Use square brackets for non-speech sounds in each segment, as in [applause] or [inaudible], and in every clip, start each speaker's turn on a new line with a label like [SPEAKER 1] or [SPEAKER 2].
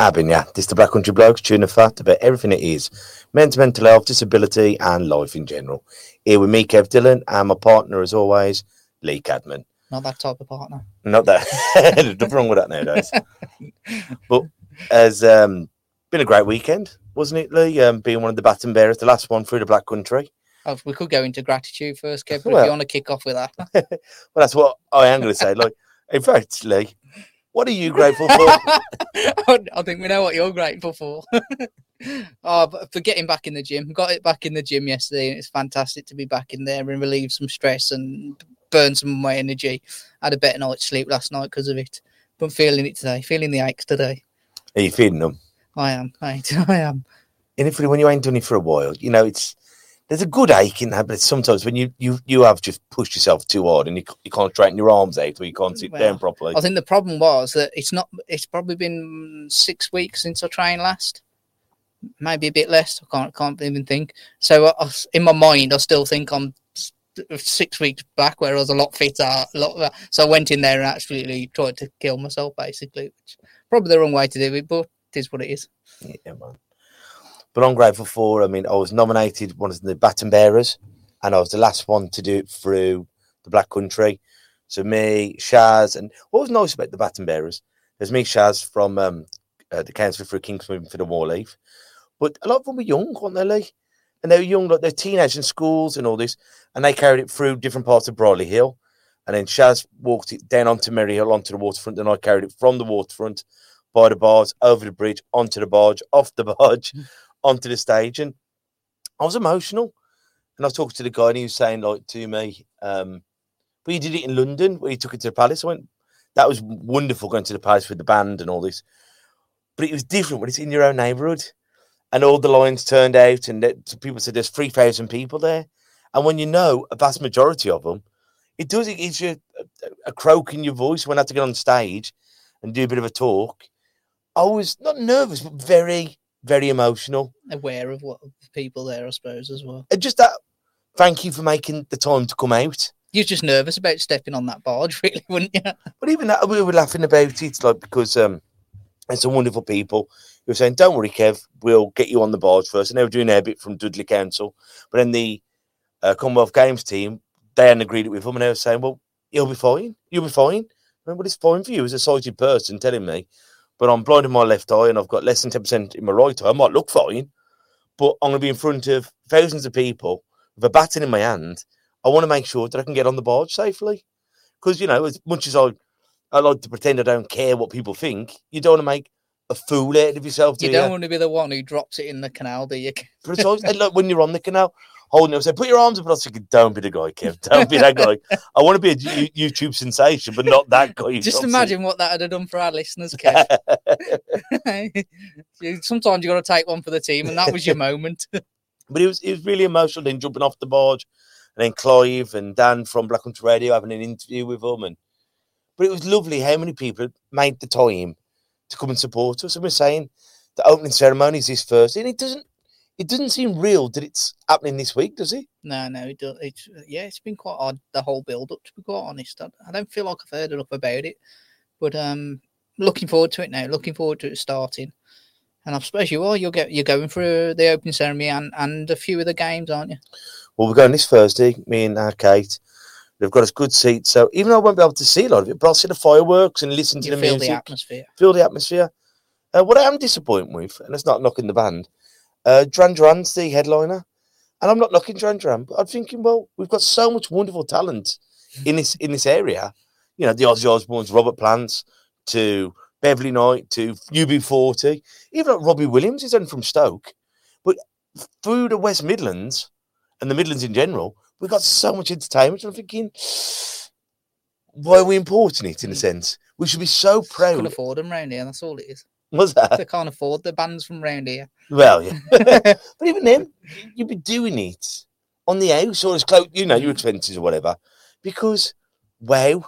[SPEAKER 1] Abin, yeah. This is the Black Country Blokes, chewing the fat about everything it is. Men's mental health, disability, and life in general. Here with me, Kev Dillon, and my partner, as always, Lee Cadman.
[SPEAKER 2] Not that type of partner.
[SPEAKER 1] Not that. [laughs] Nothing wrong with that nowadays. [laughs] but as um, been a great weekend, wasn't it, Lee? Um, being one of the baton bearers, the last one through the Black Country.
[SPEAKER 2] Oh, we could go into gratitude first, Kev, but if you want to kick off with that. [laughs]
[SPEAKER 1] Well, that's what I am going to say. Like, in fact, Lee, what are you grateful for? [laughs]
[SPEAKER 2] I think we know what you're grateful for. [laughs] oh, but for getting back in the gym. Got it back in the gym yesterday, and it's fantastic to be back in there and relieve some stress and burn some of my energy. I had a better night's sleep last night because of it. But I'm feeling it today, feeling the aches today.
[SPEAKER 1] Are you feeling them?
[SPEAKER 2] I am, mate. [laughs] I am.
[SPEAKER 1] And if when you ain't done it for a while, you know, it's there's a good ache in that, but sometimes when you you you have just pushed yourself too hard and you, you can't straighten your arms out or you can't sit
[SPEAKER 2] Well,
[SPEAKER 1] down properly.
[SPEAKER 2] I think the problem was that it's not. It's probably been six weeks since I trained last. Maybe a bit less. I can't can't even think. So uh, I, I- in my mind, I still think I'm six weeks back, where I was a lot fitter. A lot. So I went in there and actually tried to kill myself, basically. Which probably the wrong way to do it, but it is what it is.
[SPEAKER 1] Yeah, man. But I'm grateful for. I mean, I was nominated one of the baton bearers, and I was the last one to do it through the Black Country. So me, Shaz, and what was nice about the baton bearers, there's me, Shaz from um, uh, the Council for Kings Movement for the War Leave, but a lot of them were young, weren't they, Lee? And they were young, like they're teenagers in schools and all this, and they carried it through different parts of Brierley Hill. And then Shaz walked it down onto Merry Hill onto the waterfront, and I carried it from the waterfront by the bars, over the bridge, onto the barge, off the [laughs] barge, onto the stage. And I was emotional. And I was talking to the guy, and he was saying, like, to me, um, but you did it in London where you took it to the palace. I went, that was wonderful going to the palace with the band and all this. But it was different when it's in your own neighborhood and all the lines turned out, and that, people said there's 3,000 people there. And when you know a vast majority of them, it does, it gives you a, a croak in your voice when I had to get on stage and do a bit of a talk. I was not nervous, but very, very emotional.
[SPEAKER 2] Aware of what people there, I suppose, as well.
[SPEAKER 1] And just that, thank you for making the time to come out.
[SPEAKER 2] You're just nervous about stepping on that barge, [laughs] really, wouldn't you?
[SPEAKER 1] But even that, we were laughing about it, like because um, there's some wonderful people who were saying, "Don't worry, Kev, we'll get you on the barge first. And they were doing their bit from Dudley Council, but then the uh, Commonwealth Games team they hadn't agreed it with them, and they were saying, "Well, you'll be fine. You'll be fine. I mean, Remember, it's fine for you as a sighted person telling me, but I'm blind in my left eye and I've got less than ten percent in my right eye. I might look fine, but I'm going to be in front of thousands of people with a baton in my hand. I want to make sure that I can get on the barge safely." because you know, as much as I, I like to pretend I don't care what people think, you don't want to make a fool out of yourself. Do
[SPEAKER 2] You
[SPEAKER 1] you?
[SPEAKER 2] don't want to be the one who drops it in the canal, do you? [laughs]
[SPEAKER 1] Precisely. like when you're on the canal, holding it, I say, put your arms up. And I was thinking, don't be the guy, Kev. [laughs] Don't be that guy. I want to be a YouTube sensation, but not that guy.
[SPEAKER 2] Just imagine what that would have done for our listeners, Kev. [laughs] [laughs] Sometimes you got to take one for the team, and that was your moment.
[SPEAKER 1] But it was it was really emotional. Then jumping off the barge, and then Clive and Dan from Black Country Radio having an interview with them, and but it was lovely how many people made the time to come and support us. And we're saying the opening ceremony is this Thursday, and it doesn't it doesn't seem real that it's happening this week, does it?
[SPEAKER 2] no, no, it do, it's yeah, it's been quite odd the whole build up. To be quite honest, I, I don't feel like I've heard enough about it, but um, looking forward to it now. Looking forward to it starting. And I suppose you are. You'll get. You're going for the opening ceremony and, and a few of the games, aren't you?
[SPEAKER 1] Well, we're going this Thursday, me and uh, Kate. They've got us good seats, so even though I won't be able to see a lot of it, but I'll see the fireworks and listen to
[SPEAKER 2] You
[SPEAKER 1] the
[SPEAKER 2] feel
[SPEAKER 1] music.
[SPEAKER 2] the atmosphere.
[SPEAKER 1] feel the atmosphere. Uh, what I am disappointed with, and it's not knocking the band, uh, Duran Duran's the headliner, and I'm not knocking Duran Duran, but I'm thinking, well, we've got so much wonderful talent in this in this area. You know, the Ozzy Osbournes, Robert Plants, to Beverly Knight, to UB40, even like Robbie Williams, he's only from Stoke, but through the West Midlands and the Midlands in general, we've got so much entertainment. And I'm thinking, why are we importing it in a sense? We should be so proud
[SPEAKER 2] Can afford them round here. That's all it is. [laughs]
[SPEAKER 1] Was that?
[SPEAKER 2] They can't afford the bands from round here.
[SPEAKER 1] Well, yeah. [laughs] but even then, you'd be doing it on the house or as close, you know, your expenses or whatever, because wow,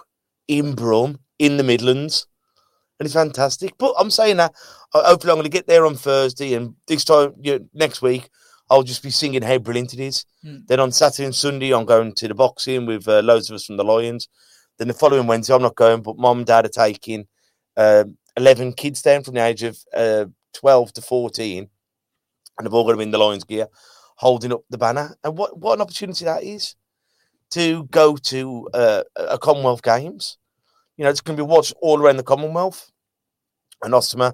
[SPEAKER 1] in Brum, in the Midlands, and it's fantastic. But I'm saying that hopefully I'm going to get there on Thursday, and this time, you know, next week, I'll just be singing how brilliant it is.
[SPEAKER 2] Hmm.
[SPEAKER 1] Then on Saturday and Sunday, I'm going to the boxing with uh, loads of us from the Lions. Then the following Wednesday, I'm not going, but mum and dad are taking uh, 11 kids down from the age of uh, 12 to 14, and they've all got to be in the Lions gear, holding up the banner. And what, what an opportunity that is to go to uh, a Commonwealth Games. You know, it's going to be watched all around the Commonwealth. And Osama,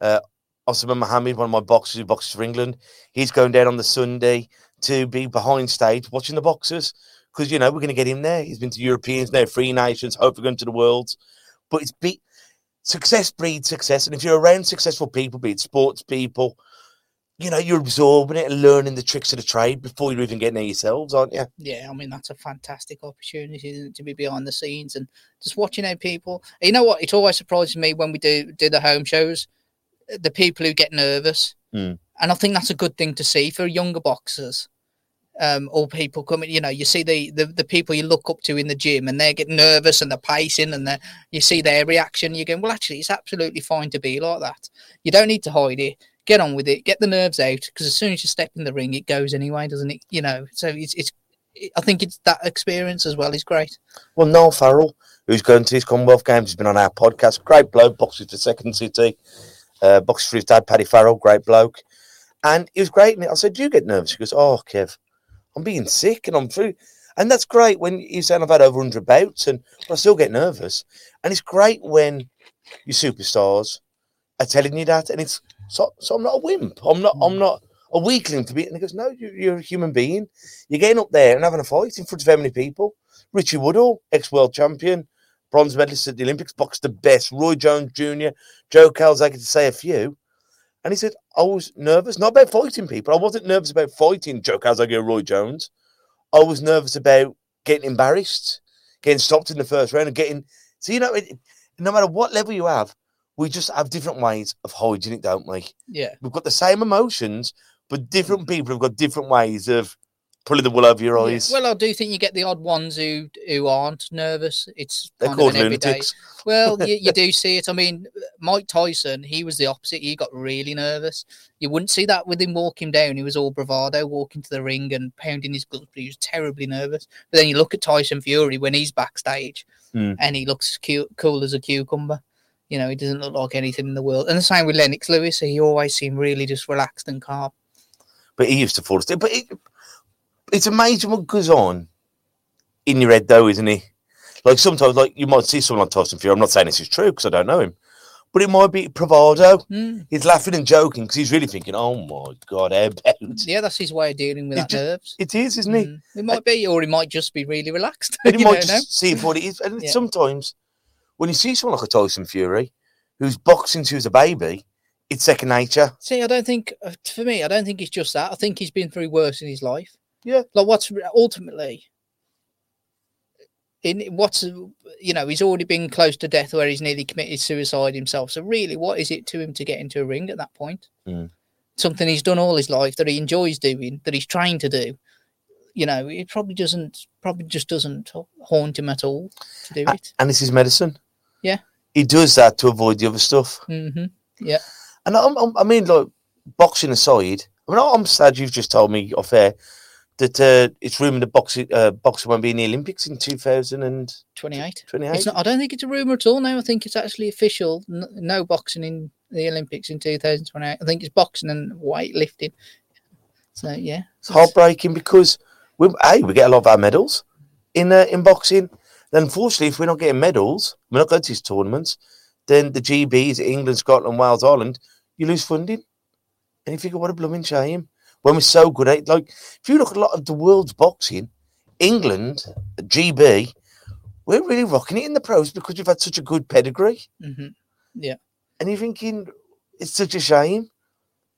[SPEAKER 1] uh, Osama Mohammed, one of my boxers who boxes for England, he's going down on the Sunday to be behind stage watching the boxers because you know we're going to get him there. He's been to Europeans now, Free Nations, hopefully going to the Worlds. But it's be success breeds success, and if you're around successful people, be it sports people, you know you're absorbing it and learning the tricks of the trade before you're even getting there yourselves, aren't you?
[SPEAKER 2] Yeah, I mean that's a fantastic opportunity to be behind the scenes and just watching how people. You know what? It always surprises me when we do do the home shows, the people who get nervous,
[SPEAKER 1] Mm.
[SPEAKER 2] and I think that's a good thing to see for younger boxers. Um, or people coming, you know, you see the, the the people you look up to in the gym, and they get nervous and they're pacing, and they you see their reaction. You're going, well, actually, it's absolutely fine to be like that. You don't need to hide it. Get on with it. Get the nerves out, because as soon as you step in the ring, it goes anyway, doesn't it? You know, so it's it's. I think it's that experience as well is great.
[SPEAKER 1] Well, Noel Farrell, who's going to his Commonwealth Games, has been on our podcast. Great bloke, boxes for Second City, uh, boxes for his dad, Paddy Farrell, great bloke. And he was great. And I said, Do you get nervous? He goes, Oh, Kev, I'm being sick and I'm through. And that's great when you're saying I've had over 100 bouts and but I still get nervous. And it's great when your superstars are telling you that. And it's so, so I'm not a wimp. I'm not, I'm not a weakling to be. And he goes, No, you're, a human being. You're getting up there and having a fight in front of how many people? Richie Woodhall, ex world champion, bronze medalist at the Olympics, boxed the best. Roy Jones Jr., Joe Calzaghe, to say a few. And he said, I was nervous, not about fighting people. I wasn't nervous about fighting Joe or Roy Jones. I was nervous about getting embarrassed, getting stopped in the first round and getting. So, you know, it, no matter what level you have, we just have different ways of hiding it, don't we?
[SPEAKER 2] Yeah,
[SPEAKER 1] We've got the same emotions, but different mm. people have got different ways of pulling the wool over your
[SPEAKER 2] Yeah.
[SPEAKER 1] eyes.
[SPEAKER 2] Well, I do think you get the odd ones who who aren't nervous. It's
[SPEAKER 1] They're called lunatics.
[SPEAKER 2] Well, you, you [laughs] do see it. I mean, Mike Tyson, he was the opposite. He got really nervous. You wouldn't see that with him walking down. He was all bravado, walking to the ring and pounding his gloves, but he was terribly nervous. But then you look at Tyson Fury when he's backstage
[SPEAKER 1] Hmm.
[SPEAKER 2] and he looks cute, cool as a cucumber. You know, he doesn't look like anything in the world. And the same with Lennox Lewis. He always seemed really just relaxed and calm.
[SPEAKER 1] but he used to fall asleep. But it, it's amazing what goes on in your head, though, isn't he? Like sometimes, like you might see someone like Tyson Fury. I'm not saying this is true because I don't know him, but it might be bravado.
[SPEAKER 2] Hmm.
[SPEAKER 1] He's laughing and joking because he's really thinking, "Oh my god, how about?"
[SPEAKER 2] Yeah, that's his way of dealing with
[SPEAKER 1] It
[SPEAKER 2] that
[SPEAKER 1] ju-
[SPEAKER 2] nerves.
[SPEAKER 1] It is, isn't he?
[SPEAKER 2] Mm. It might be, or he might just be really relaxed. [laughs]
[SPEAKER 1] And he
[SPEAKER 2] you
[SPEAKER 1] might just see it what it is. And [laughs]
[SPEAKER 2] Yeah.
[SPEAKER 1] sometimes, when you see someone like a Tyson Fury, who's boxing since he was a baby, it's second nature.
[SPEAKER 2] See, I don't think, uh, for me, I don't think it's just that. I think he's been through worse in his life.
[SPEAKER 1] Yeah.
[SPEAKER 2] Like, what's ultimately, in what's, you know, he's already been close to death where he's nearly committed suicide himself. So, really, what is it to him to get into a ring at that point?
[SPEAKER 1] Mm.
[SPEAKER 2] Something he's done all his life that he enjoys doing, that he's trying to do. You know, it probably doesn't, probably just doesn't haunt him at all to do it.
[SPEAKER 1] And this is medicine.
[SPEAKER 2] Yeah.
[SPEAKER 1] He does that to avoid the other stuff.
[SPEAKER 2] hmm Yeah,
[SPEAKER 1] And I'm, I'm, I mean, like, boxing aside, I mean, I'm sad you've just told me off air that uh, it's rumoured that boxing, uh, boxing won't be in the Olympics in 2028.
[SPEAKER 2] 28. It's not, I don't think it's a rumor at all now. I think it's actually official. N- no boxing in the Olympics in 2028. I think it's boxing and weightlifting. So yeah,
[SPEAKER 1] It's heartbreaking because, we, A, we get a lot of our medals in uh, in boxing. Then, unfortunately, if we're not getting medals, we're not going to these tournaments, then the GBs, England, Scotland, Wales, Ireland, you lose funding. And you figure, what a blooming shame. When we're so good at like, if you look at a lot of the world's boxing, England, GB, we're really rocking it in the pros because we've had such a good pedigree.
[SPEAKER 2] hmm Yeah.
[SPEAKER 1] And you're thinking, it's such a shame.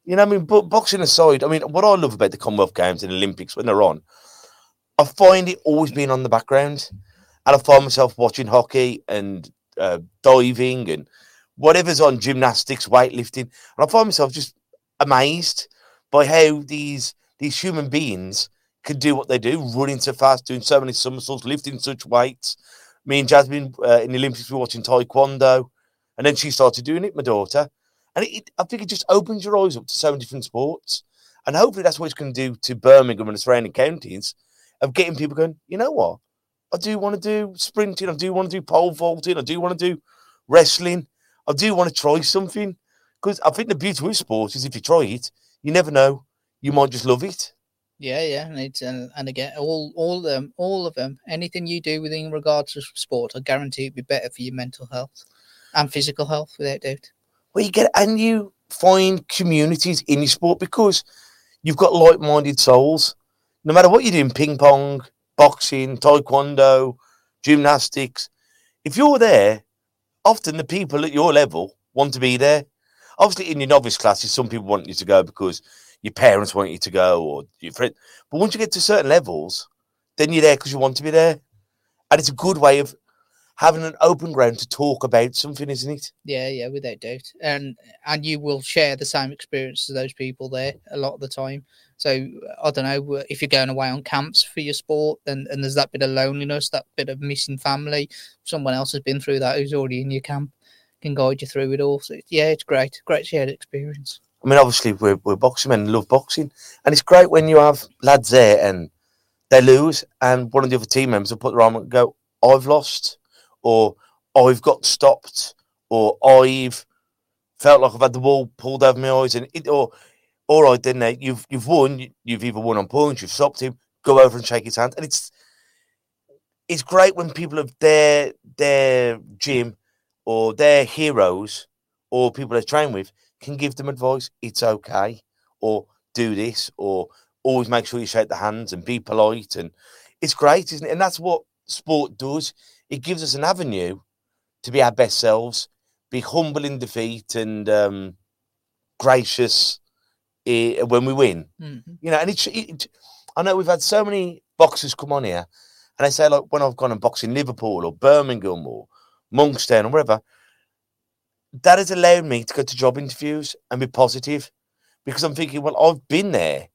[SPEAKER 1] You know, what I mean, but boxing aside, I mean, what I love about the Commonwealth Games and Olympics when they're on, I find it always being on the background. And I find myself watching hockey and uh, diving and whatever's on gymnastics, weightlifting, and I find myself just amazed by how these these human beings can do what they do, running so fast, doing so many somersaults, lifting such weights. Me and Jasmine uh, in the Olympics, we were watching Taekwondo, and then she started doing it, my daughter. And it, it- I think it just opens your eyes up to so many different sports. And hopefully that's what it's going to do to Birmingham and the surrounding counties of getting people going, you know what? I do want to do sprinting. I do want to do pole vaulting. I do want to do wrestling. I do want to try something. Because I think the beauty of sport is if you try it, you never know. You might just love it.
[SPEAKER 2] Yeah, yeah, and it's and, and again, all all of them, all of them, anything you do within regards to sport, I guarantee it'd be better for your mental health and physical health, without doubt.
[SPEAKER 1] Well, you get and you find communities in your sport because you've got like-minded souls. No matter what you're doing, ping pong, boxing, taekwondo, gymnastics, if you're there, often the people at your level want to be there. Obviously, in your novice classes, some people want you to go because your parents want you to go or your friend. But once you get to certain levels, then you're there because you want to be there, and it's a good way of having an open ground to talk about something, isn't it?
[SPEAKER 2] Yeah, yeah, without doubt, and and you will share the same experience as those people there a lot of the time. So I don't know if you're going away on camps for your sport, and and there's that bit of loneliness, that bit of missing family. Someone else has been through that who's already in your camp can guide you through it all. So yeah, it's great, great shared experience.
[SPEAKER 1] I mean, obviously, we're, we're boxing men love boxing. And it's great when you have lads there and they lose, and one of the other team members will put their arm and go, I've lost, or I've got stopped, or I've felt like I've had the wall pulled over my eyes. And it, or, all right, then uh, you've, you've won. you- You've either won on points, you've stopped him, go over and shake his hand. And it's, it's great when people have their, their gym or their heroes or people they train with can give them advice. It's okay, or do this, or always make sure you shake the hands and be polite. And it's great, isn't it? And that's what sport does. It gives us an avenue to be our best selves, be humble in defeat, and um, gracious eh, when we win.
[SPEAKER 2] hmm
[SPEAKER 1] You know, and. It, I know we've had so many boxers come on here, and they say like when I've gone and boxed in Liverpool or Birmingham or Monkstown or wherever, that has allowed me to go to job interviews and be positive because I'm thinking, well, I've been there,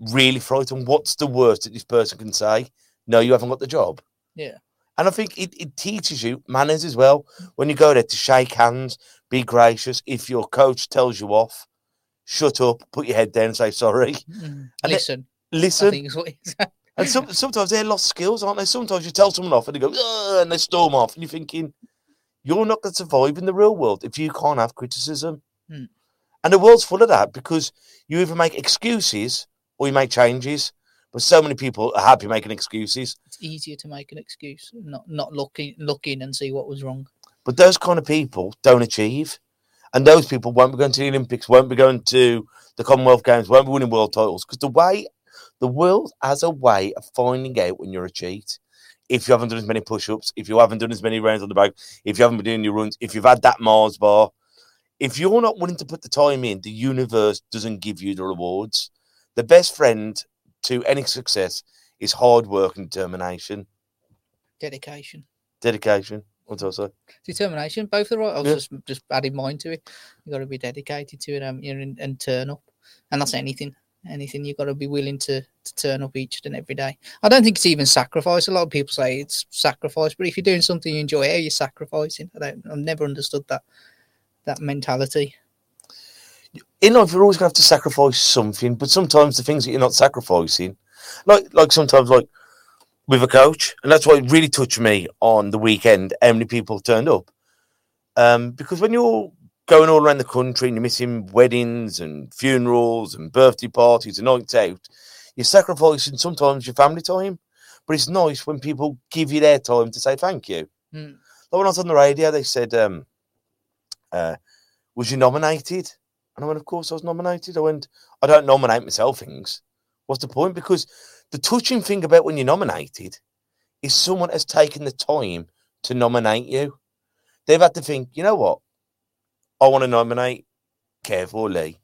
[SPEAKER 1] really frightened. What's the worst that this person can say? No, you haven't got the job.
[SPEAKER 2] Yeah.
[SPEAKER 1] And I think it, it teaches you manners as well. When you go there to shake hands, be gracious. If your coach tells you off, shut up, put your head down and say sorry.
[SPEAKER 2] Mm. [laughs]
[SPEAKER 1] And
[SPEAKER 2] Listen, I
[SPEAKER 1] Listen.
[SPEAKER 2] think is what he
[SPEAKER 1] And some, sometimes they're lost skills, aren't they? Sometimes you tell someone off and they go, and they storm off, and you're thinking, you're not going to survive in the real world if you can't have criticism.
[SPEAKER 2] Hmm.
[SPEAKER 1] And the world's full of that because you either make excuses or you make changes. But so many people are happy making excuses.
[SPEAKER 2] it's easier to make an excuse, not not looking looking and see what was wrong.
[SPEAKER 1] But those kind of people don't achieve. And those people won't be going to the Olympics, won't be going to the Commonwealth Games, won't be winning world titles. Because the way the world has a way of finding out when you're a cheat. If you haven't done as many push ups, if you haven't done as many rounds on the bike, if you haven't been doing your runs, if you've had that Mars bar, if you're not willing to put the time in, the universe doesn't give you the rewards. The best friend to any success is hard work and determination,
[SPEAKER 2] Dedication,
[SPEAKER 1] dedication. What's also
[SPEAKER 2] determination, both are right. I was
[SPEAKER 1] Yeah.
[SPEAKER 2] just just adding mine to it. You got to be dedicated to it, um, you know, and, and turn up, and that's anything. Anything you've got to be willing to to turn up each and every day. I don't think it's even sacrifice. A lot of people say it's sacrifice, but if you're doing something you enjoy, are you sacrificing? I don't. I've never understood that that mentality.
[SPEAKER 1] in life you're always going to have to sacrifice something, but sometimes the things that you're not sacrificing, like like sometimes like with a coach, and that's why it really touched me on the weekend. How many people turned up? Um, because when you're going all around the country and you're missing weddings and funerals and birthday parties and nights out, you're sacrificing sometimes your family time. But it's nice when people give you their time to say thank you.
[SPEAKER 2] Mm.
[SPEAKER 1] Like when I was on the radio, they said, um, uh, "Was you nominated?" And I went, of course I was nominated. I went, I don't nominate myself things. What's the point? Because the touching thing about when you're nominated is someone has taken the time to nominate you. They've had to think, you know what? I want to nominate Kev or Lee.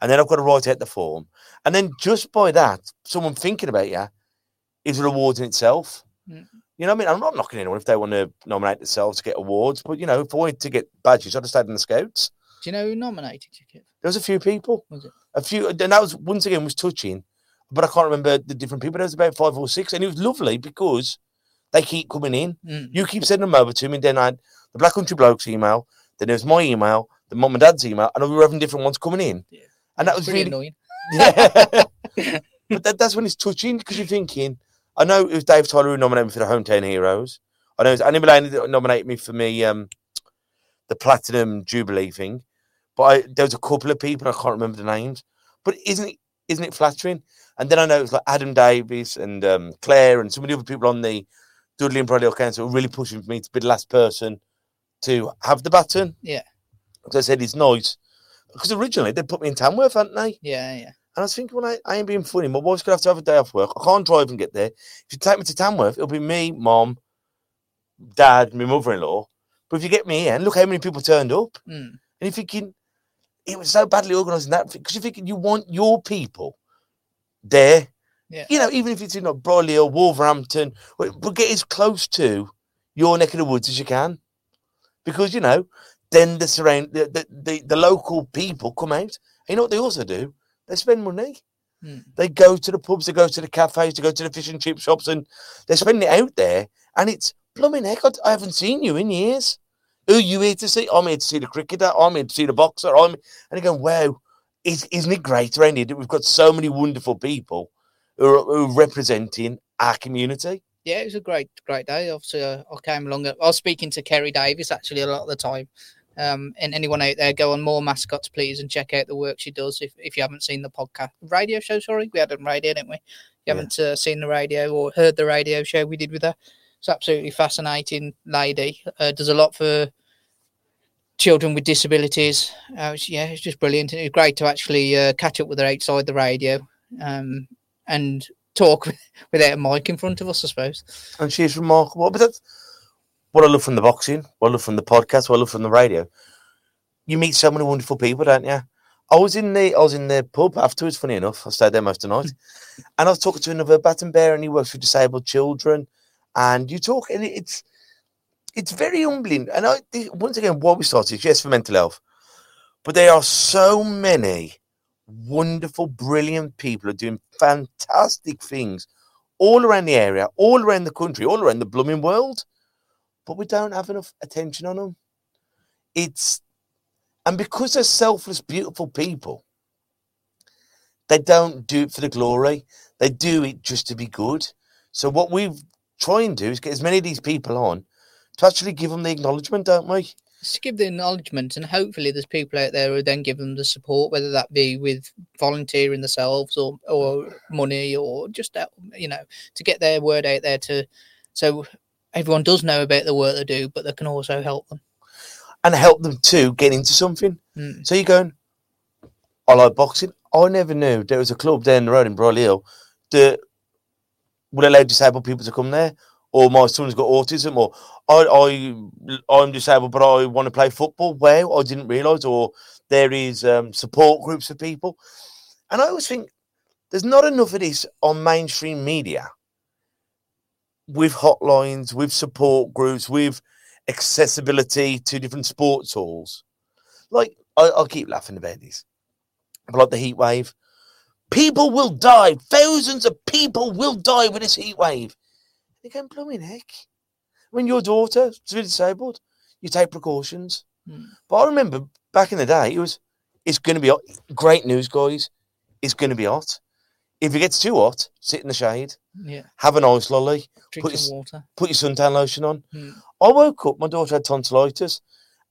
[SPEAKER 1] And then I've got to write out the form. And then just by that, someone thinking about you is a reward in itself.
[SPEAKER 2] Mm.
[SPEAKER 1] You know what I mean? I'm not knocking anyone if they want to nominate themselves to get awards, but you know, if I wanted to get badges, I'd have stayed in the scouts.
[SPEAKER 2] Do you know who nominated you, Kip?
[SPEAKER 1] There was a few people.
[SPEAKER 2] Was it?
[SPEAKER 1] A few, and that was once again was touching, but I can't remember the different people. There was about five or six, and it was lovely because they keep coming in.
[SPEAKER 2] Mm.
[SPEAKER 1] You keep sending them over to me, and then I had the Black Country Blokes email, then there was my email, the mum and dad's email, and we were having different ones coming in.
[SPEAKER 2] Yeah.
[SPEAKER 1] And that
[SPEAKER 2] It's
[SPEAKER 1] was
[SPEAKER 2] pretty
[SPEAKER 1] really,
[SPEAKER 2] annoying. [laughs]
[SPEAKER 1] yeah. [laughs] but that, that's when it's touching because you're thinking, I know it was Dave Tyler who nominated me for the Hometown Heroes. I know it was Annie Mulaney that nominated me for me um, the Platinum Jubilee thing. But I, there was a couple of people I can't remember the names. But isn't it isn't it flattering? And then I know it was like Adam Davies and um, Claire and some of the other people on the Dudley and Bradley Council were really pushing for me to be the last person to have the baton.
[SPEAKER 2] Yeah.
[SPEAKER 1] Because I said it's nice. Because originally they put me in Tamworth, hadn't they?
[SPEAKER 2] Yeah, yeah.
[SPEAKER 1] And I was thinking, well, I, I ain't being funny. My wife's gonna have to have a day off work. I can't drive and get there. If you take me to Tamworth, it'll be me, mom, dad, my mother-in-law. But if you get me here, and look how many people turned up,
[SPEAKER 2] Mm.
[SPEAKER 1] and you're thinking it was so badly organised in that because you're thinking you want your people there.
[SPEAKER 2] Yeah.
[SPEAKER 1] You know, even if it's in like Bromley or Wolverhampton, but but get as close to your neck of the woods as you can, because you know, then the surround the the, the, the local people come out. And you know what they also do? They spend money.
[SPEAKER 2] Hmm.
[SPEAKER 1] They go to the pubs, they go to the cafes, they go to the fish and chip shops, and they spend it out there. And it's blooming heck, I, haven't seen you in years. Who are you here to see? I'm here to see the cricketer. I'm here to see the boxer. I'm and go, wow, is, isn't it great around here that we've got so many wonderful people who are, who are representing our community?
[SPEAKER 2] Yeah, it was a great, great day. Obviously, uh, I came along. I was speaking to Kerry Davis actually a lot of the time. Um, and anyone out there, go on more mascots, please, and check out the work she does. If, if you haven't seen the podcast radio show, sorry, we had it on radio, didn't we? You
[SPEAKER 1] Yeah.
[SPEAKER 2] haven't uh, seen the radio or heard the radio show we did with her. It's absolutely fascinating lady. Uh, does a lot for children with disabilities. Uh, yeah, it's just brilliant. It was great to actually uh, catch up with her outside the radio um, and talk [laughs] without a mic in front of us, I suppose.
[SPEAKER 1] And she's remarkable. But that's what I love from the boxing, what I love from the podcast, what I love from the radio. You meet so many wonderful people, don't you? I was in the I was in the pub afterwards, funny enough. I stayed there most of the night. [laughs] and I was talking to another baton bear and he works with disabled children. And you talk and it's it's very humbling. And I once again, what we started, yes, for mental health. But there are so many wonderful, brilliant people are doing fantastic things all around the area, all around the country, all around the blooming world. But we don't have enough attention on them. It's and because they're selfless, beautiful people, they don't do it for the glory. They do it just to be good. So what we try and do is get as many of these people on to actually give them the acknowledgement, don't we?
[SPEAKER 2] To give the acknowledgement, and hopefully there's people out there who then give them the support, whether that be with volunteering themselves or or money or just uh, you know to get their word out there to so everyone does know about the work they do, but they can also help them.
[SPEAKER 1] And help them to get into something.
[SPEAKER 2] Mm.
[SPEAKER 1] So you're going, I like boxing. I never knew there was a club down the road in Bromley Hill that would allow disabled people to come there. Or my son's got autism, or I, I, I'm disabled, but I want to play football. Wow, I didn't realise. Or there is um, support groups for people, and I always think there's not enough of this on mainstream media. With hotlines, with support groups, with accessibility to different sports halls. Like I, I'll keep laughing about this, but like the heat wave, people will die. Thousands of people will die with this heat wave. You're going, blooming heck. When your daughter is disabled, you take precautions.
[SPEAKER 2] Mm.
[SPEAKER 1] But I remember back in the day, it was, it's going to be hot. Great news, guys. It's going to be hot. If it gets too hot, sit in the shade,
[SPEAKER 2] Yeah,
[SPEAKER 1] have an ice lolly,
[SPEAKER 2] drink
[SPEAKER 1] Put
[SPEAKER 2] some
[SPEAKER 1] your-
[SPEAKER 2] water.
[SPEAKER 1] put your suntan lotion on.
[SPEAKER 2] Mm.
[SPEAKER 1] I woke up. My daughter had tonsillitis,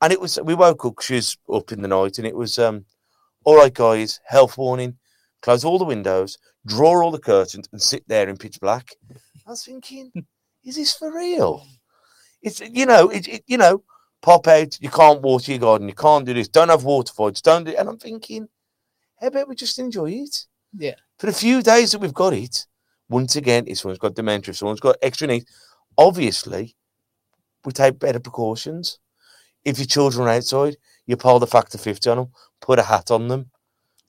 [SPEAKER 1] and it was we woke up. She was up in the night, and it was um, all right, guys. Health warning. Close all the windows, draw all the curtains, and sit there in pitch black. I was thinking, [laughs] is this for real? It's you know, it, it you know, pop out. You can't water your garden. You can't do this. Don't have water fights. Don't do. And I'm thinking, how about we just enjoy it?
[SPEAKER 2] Yeah.
[SPEAKER 1] For the few days that we've got it, once again, if someone's got dementia, if someone's got extra needs, obviously, we take better precautions. If your children are outside, you pile the factor 50 on them, put a hat on them.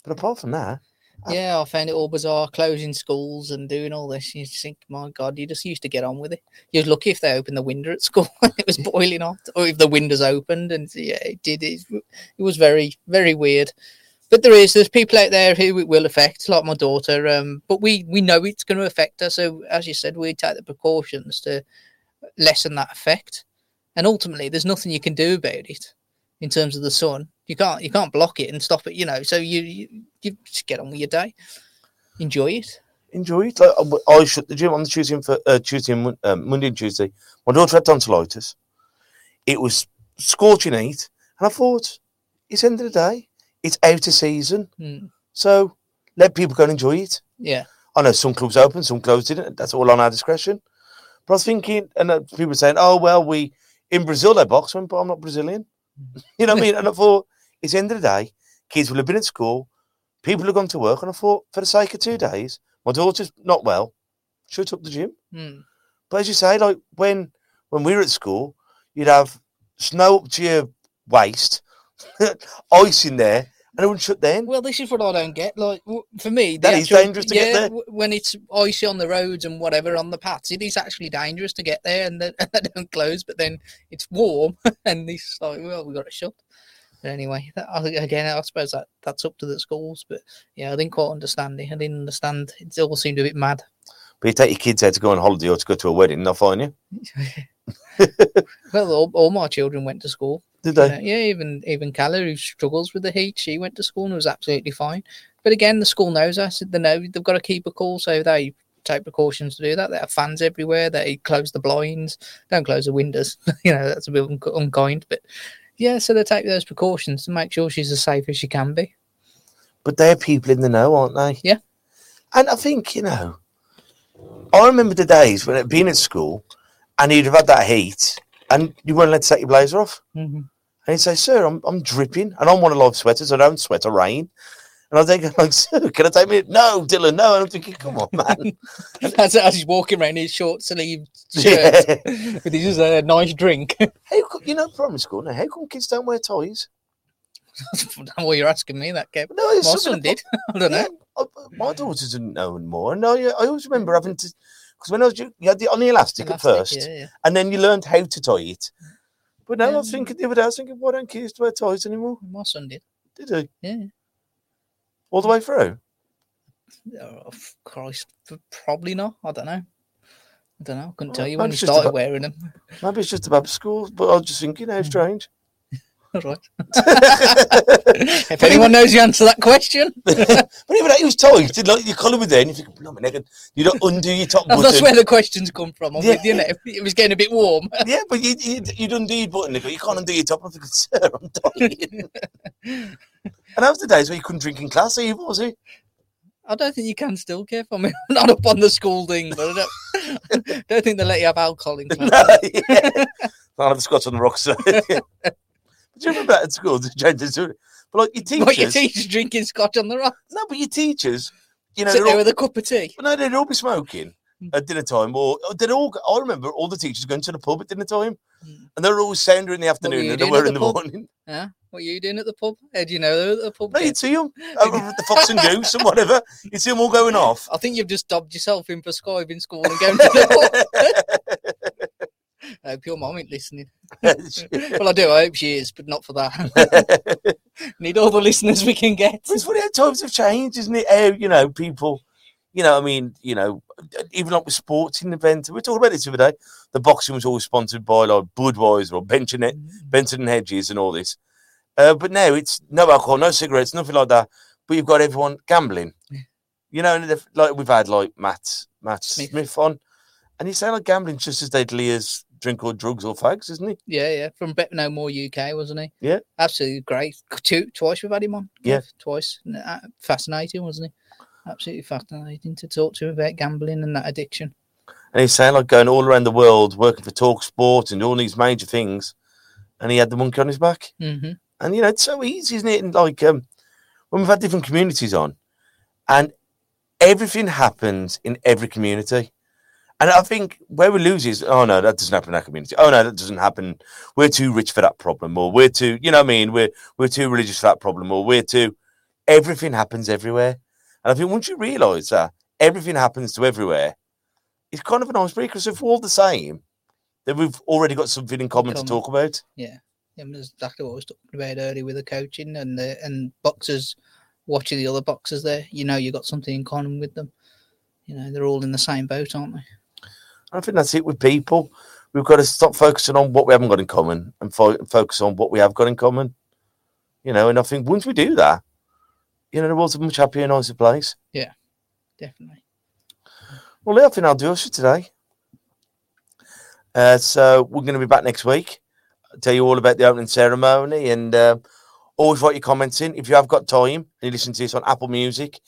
[SPEAKER 1] But apart from that,
[SPEAKER 2] Yeah, I found it all bizarre, closing schools and doing all this. You think, my God, you just used to get on with it. You're lucky if they opened the window at school [laughs] it was boiling hot, or if the windows opened. And yeah, it did. It was very, very weird. But there is, there's people out there who it will affect, like my daughter. Um, but we we know it's going to affect her. So as you said, we take the precautions to lessen that effect. And ultimately, there's nothing you can do about it in terms of the sun. You can't you can't block it and stop it. You know, so you you, you just get on with your day, enjoy it.
[SPEAKER 1] Enjoy it. Like, I- I shut the gym on the Tuesday for, uh, Tuesday and um, Monday and Tuesday. My daughter had tonsillitis. It was scorching heat, and I thought, it's end of the day. It's out of season,
[SPEAKER 2] Mm,
[SPEAKER 1] so let people go and enjoy it.
[SPEAKER 2] yeah,
[SPEAKER 1] I know some clubs open, some closed didn't. That's all on our discretion. But I was thinking, and uh, people were saying, "Oh well, we in Brazil they box." But I'm not Brazilian. [laughs] you know what I mean? And I [laughs] thought, it's the end of the day. Kids will have been at school. People have gone to work, and I thought, for the sake of two days, my daughter's not well. Shut up the gym.
[SPEAKER 2] mm,
[SPEAKER 1] But as you say, like when when we were at school, you'd have snow up to your waist, [laughs] ice in there, and it wouldn't shut down.
[SPEAKER 2] Well, this is what I don't get. Like for me,
[SPEAKER 1] That is dangerous to get there.
[SPEAKER 2] When it's icy on the roads and whatever on the paths, it is actually dangerous to get there, and then [laughs] they don't close. But then it's warm, [laughs] and it's like, well, we got to shut. But anyway, that, again, I suppose that that's up to the schools. But yeah, I didn't quite understand it. I didn't understand. It all seemed a bit mad.
[SPEAKER 1] But you take your kids out to go on holiday or to go to a wedding, they'll find you. [laughs]
[SPEAKER 2] Well, all, all my children went to school.
[SPEAKER 1] Did
[SPEAKER 2] You
[SPEAKER 1] they?
[SPEAKER 2] know, yeah, even even Calla, who struggles with the heat, she went to school and was absolutely fine. But again, the school knows us. They know they've got to keep a cool, so they take precautions to do that. They have fans everywhere. They close the blinds, don't close the windows. [laughs] you know, that's a bit un- unkind, but yeah. So they take those precautions to make sure she's as safe as she can be.
[SPEAKER 1] But they're people in the know, aren't they?
[SPEAKER 2] Yeah.
[SPEAKER 1] And I think, you know, I remember the days when it being at school and you'd have had that heat and you weren't allowed to take your blazer off.
[SPEAKER 2] Mm-hmm.
[SPEAKER 1] And he'd say, Sir, I'm, I'm dripping and I'm one of live sweaters. I don't sweat or rain. And I think, [laughs] like, Sir, can I take me? No, Dillon, no. And I'm thinking, come on, man. [laughs]
[SPEAKER 2] as, as he's walking around in his short sleeve [laughs] shirt
[SPEAKER 1] yeah.
[SPEAKER 2] with his uh, nice drink.
[SPEAKER 1] Come, you know, primary school now, how come kids don't wear ties?
[SPEAKER 2] well, you're asking me that, Kev.
[SPEAKER 1] No,
[SPEAKER 2] My
[SPEAKER 1] it's
[SPEAKER 2] son did. I don't know.
[SPEAKER 1] Yeah, I- my daughter didn't know anymore. And I, I always remember having to, because when I was, you you had the on the elastic, at first,
[SPEAKER 2] yeah, yeah.
[SPEAKER 1] and then you learned how to tie it. But now I was
[SPEAKER 2] um,
[SPEAKER 1] thinking the other day, I was thinking, why don't kids wear ties anymore?
[SPEAKER 2] My son did.
[SPEAKER 1] Did he?
[SPEAKER 2] Yeah.
[SPEAKER 1] All the way through?
[SPEAKER 2] Oh, Christ, probably not. I don't know. I don't know. I couldn't
[SPEAKER 1] Oh,
[SPEAKER 2] tell you when he started
[SPEAKER 1] about-
[SPEAKER 2] wearing them.
[SPEAKER 1] Maybe it's just about school, but I was just thinking, how hmm. strange.
[SPEAKER 2] All [laughs] right. [laughs] if anyone knows the answer to that question, [laughs]
[SPEAKER 1] but even that, he was tight. Did like your collar was there, and you think, blimey, nigga, you don't undo your top button."
[SPEAKER 2] that's where the questions come from.
[SPEAKER 1] Yeah.
[SPEAKER 2] with you now. It was getting a bit warm.
[SPEAKER 1] yeah, but you, you, you'd undo your button, nigga. You can't undo your top. I'm thinking, sir, I'm dying. and those are the days where you couldn't drink in class either, was it?
[SPEAKER 2] I don't think you can still. I mean, I'm not up on the school thing, but I don't, don't think they let you have alcohol in class.
[SPEAKER 1] no, yeah. I'll have the Scots on the rocks. [laughs] do you remember that at school? The to. But like your teachers,
[SPEAKER 2] your teacher's drinking scotch on the rock?
[SPEAKER 1] no, but your teachers, you know,
[SPEAKER 2] Sit there
[SPEAKER 1] all,
[SPEAKER 2] with a cup of tea.
[SPEAKER 1] no, they'd all be smoking at dinner time, or they'd all. I remember all the teachers going to the pub at dinner time,
[SPEAKER 2] Mm.
[SPEAKER 1] and they're all sounder in the afternoon
[SPEAKER 2] you
[SPEAKER 1] than they were in
[SPEAKER 2] the
[SPEAKER 1] the morning. [laughs]
[SPEAKER 2] Huh? What are you doing at the pub? How do you know at the pub?
[SPEAKER 1] No, you'd see them [laughs] over at the Fox and Goose and whatever. You'd see them all going off.
[SPEAKER 2] I think you've just dubbed yourself in in school and going to the pub. I [laughs] hope your mum ain't listening. [laughs] Well, I do. I hope she is, but not for that. [laughs] Need all the listeners we can get.
[SPEAKER 1] It's funny how times have changed, isn't it? How, you know, people, you know, I mean, you know, even like with sporting events, we were talking about this the other day. The boxing was always sponsored by like Budweiser or Benson, Benson and Hedges and all this. Uh, but now it's no alcohol, no cigarettes, nothing like that. But you've got everyone gambling. You know, and like we've had like Matt Matt
[SPEAKER 2] Smith.
[SPEAKER 1] Smith, on, and he's saying like gambling's just as deadly as drink or drugs or fags, isn't he?
[SPEAKER 2] Yeah, yeah. From Bet No More UK, wasn't he?
[SPEAKER 1] Yeah.
[SPEAKER 2] Absolutely great. Two, twice we've had him on.
[SPEAKER 1] Yeah.
[SPEAKER 2] Twice. Uh, Fascinating, wasn't he? Absolutely fascinating to talk to him about gambling and that addiction.
[SPEAKER 1] And he's saying like going all around the world, working for Talk Sport and all these major things, and he had the monkey on his back.
[SPEAKER 2] hmm
[SPEAKER 1] And you know, it's so easy, isn't it? And like um, when we've had different communities on, and everything happens in every community. And I think where we lose is, oh no, that doesn't happen in our community. Oh no, that doesn't happen. We're too rich for that problem, or we're too, you know, what I mean, we're we're too religious for that problem, or we're too. Everything happens everywhere, And I think once you realise that everything happens to everywhere, it's kind of an icebreaker. break because if we're all the same, then we've already got something in common to talk about.
[SPEAKER 2] Yeah, yeah, that's exactly what I was talking about earlier with the coaching and the and boxers watching the other boxers there. You know, you've got something in common with them. You know, they're all in the same boat, aren't they?
[SPEAKER 1] I think that's it with people. We've got to stop focusing on what we haven't got in common and fo- focus on what we have got in common. You know, and I think once we do that, you know, the world's a much happier, nicer place.
[SPEAKER 2] Yeah, definitely.
[SPEAKER 1] Well, I think I'll do us for today. Uh, so we're going to be back next week. I'll tell you all about the opening ceremony and uh, always write your comments in. If you have got time and you listen to this on Apple Music,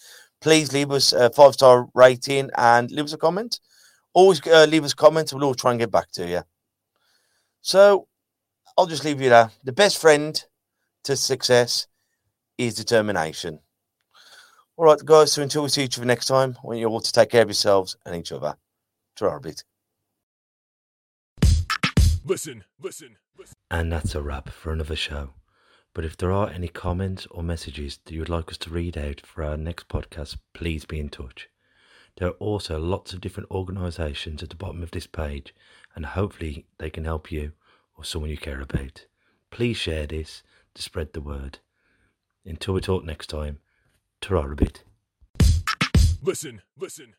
[SPEAKER 1] please leave us a five star rating and leave us a comment. Always uh, leave us comments. We'll all try and get back to you. So I'll just leave you there. The best friend to success is determination. All right, guys. So until we see each other next time, I want you all to take care of yourselves and each other. Ta-ra, bit.
[SPEAKER 3] Listen, listen, listen.
[SPEAKER 4] And that's a wrap for another show. But if there are any comments or messages that you would like us to read out for our next podcast, please be in touch. There are also lots of different organisations at the bottom of this page, and hopefully they can help you or someone you care about. Please share this to spread the word. Until we talk next time, ta.
[SPEAKER 3] Listen, listen.